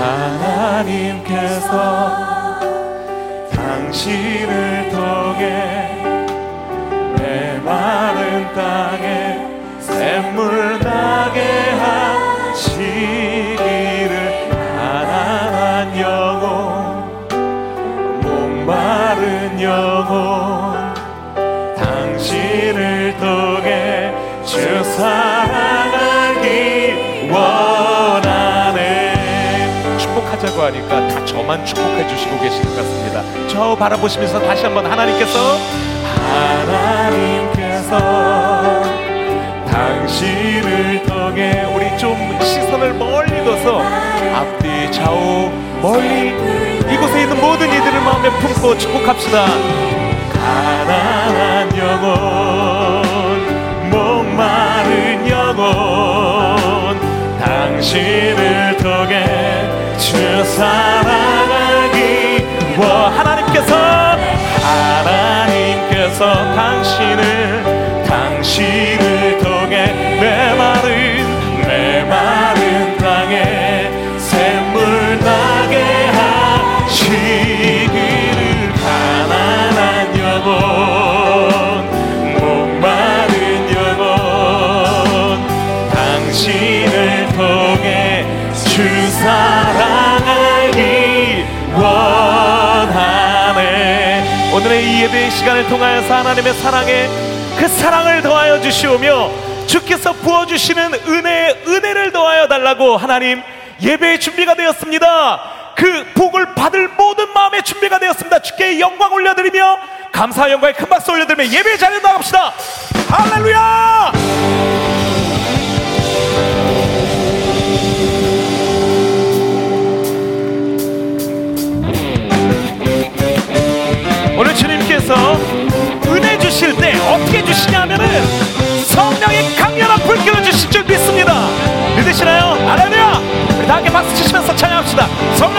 하나님께서 당신을 통해 축복하자고 하니까 다 저만 축복해 주시고 계신 것 같습니다. 저 바라보시면서 다시 한번 하나님께서 하나님께서 당신을 통해 우리 좀 시선을 멀리 둬서 앞뒤 좌우 멀리 이곳에 있는 모든 이들을 마음에 품고 축복합시다. 가난한 영혼 목마른 영혼 당신을 통해 주 사랑하기. 원 하나님께서 하나님께서 당신을 당신을 통해 이 예배의 시간을 통하여서 하나님의 사랑에 그 사랑을 더하여 주시오며 주께서 부어주시는 은혜에 은혜를 더하여 달라고 하나님 예배의 준비가 되었습니다. 그 복을 받을 모든 마음의 준비가 되었습니다. 주께 영광 올려드리며 감사 영광의 큰 박수 올려드리며 예배 자리로 나갑시다. 할렐루야 오늘 주님께서 은혜 주실 때 어떻게 주시냐 하면은 성령의 강렬한 불길을 주실 줄 믿습니다. 믿으시나요? 할렐루야! 우리 다 함께 박수 치시면서 찬양합시다. 성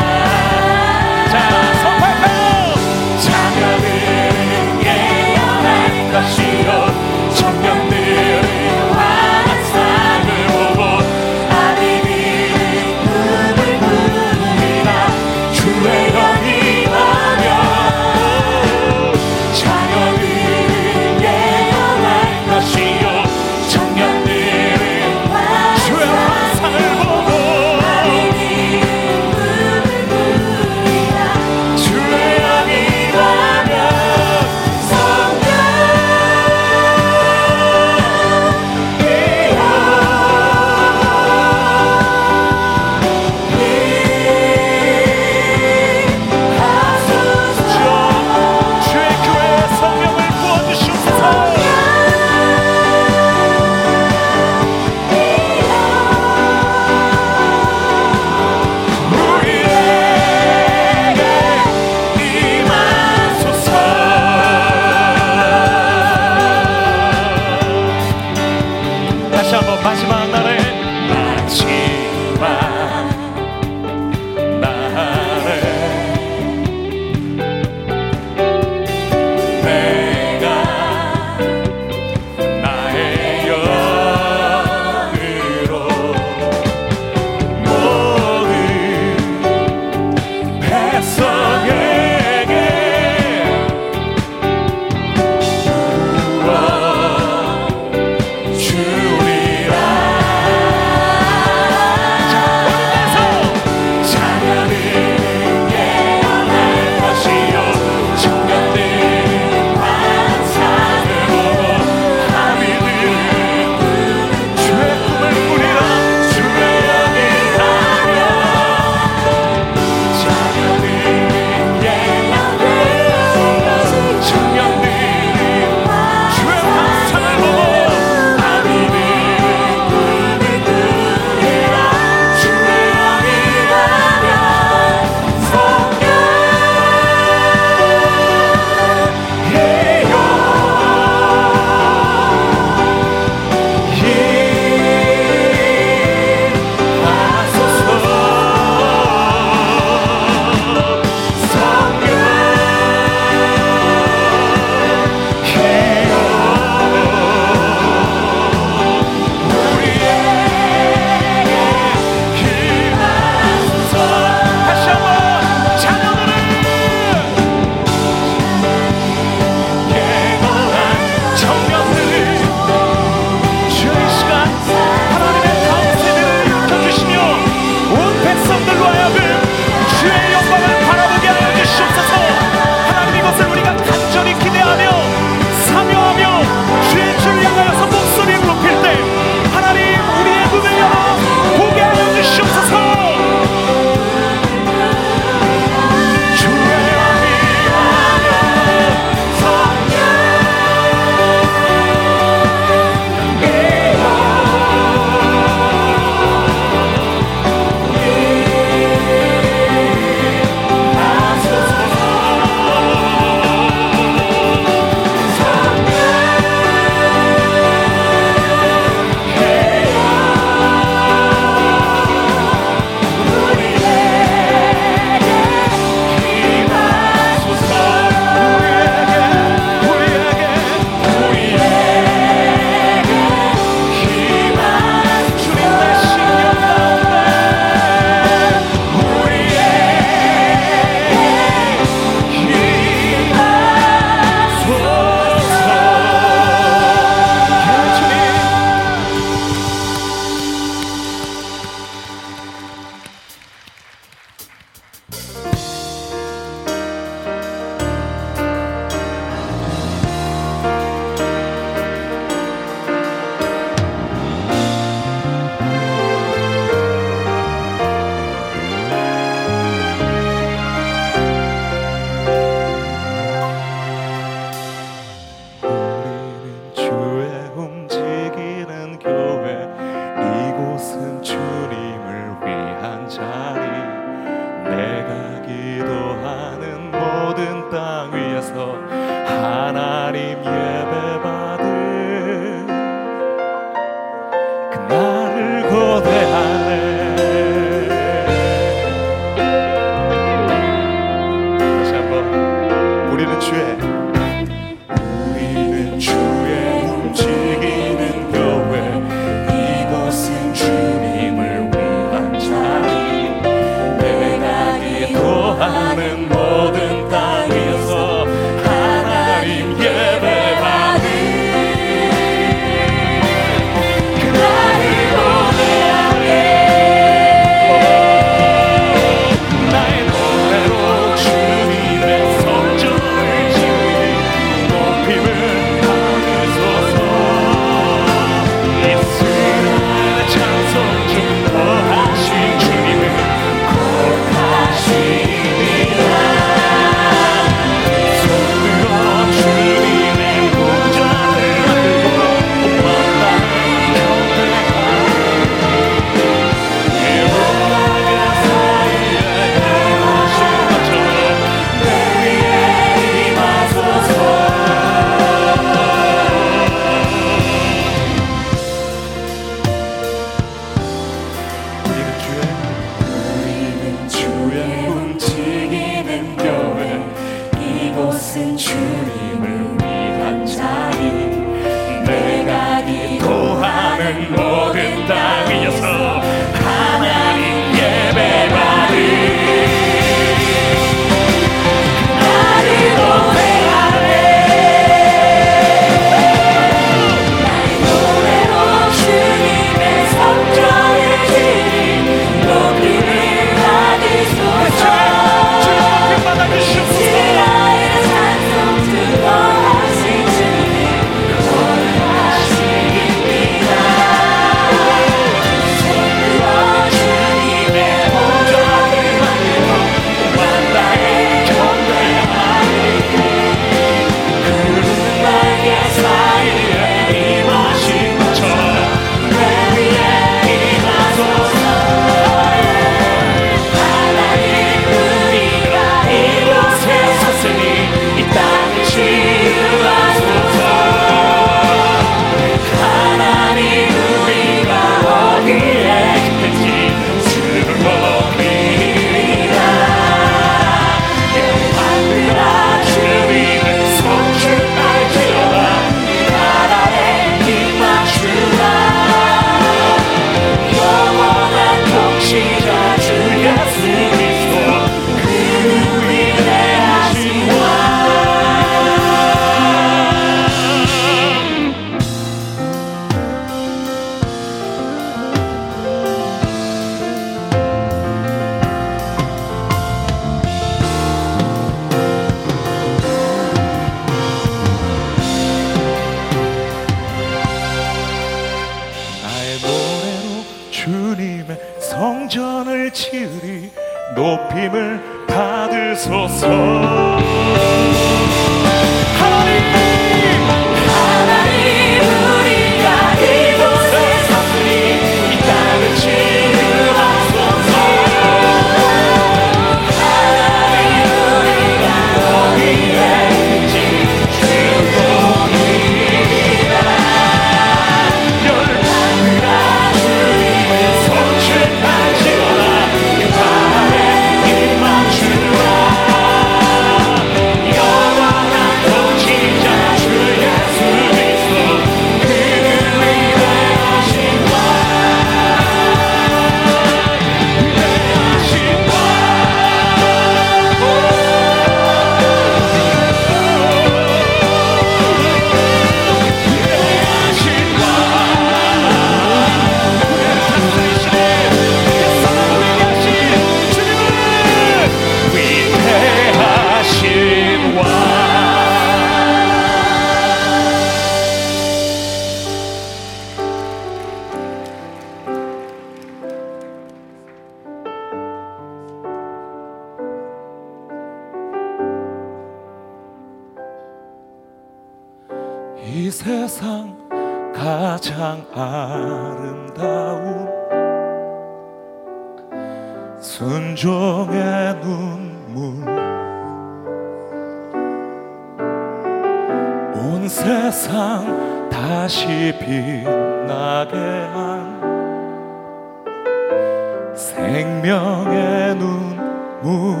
생명의 눈물.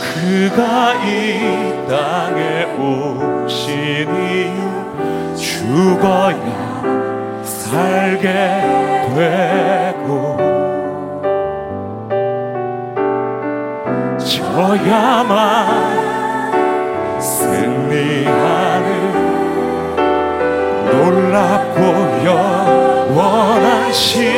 그가 이 땅에 오신 이유 죽어야 살게 되고 저야만 영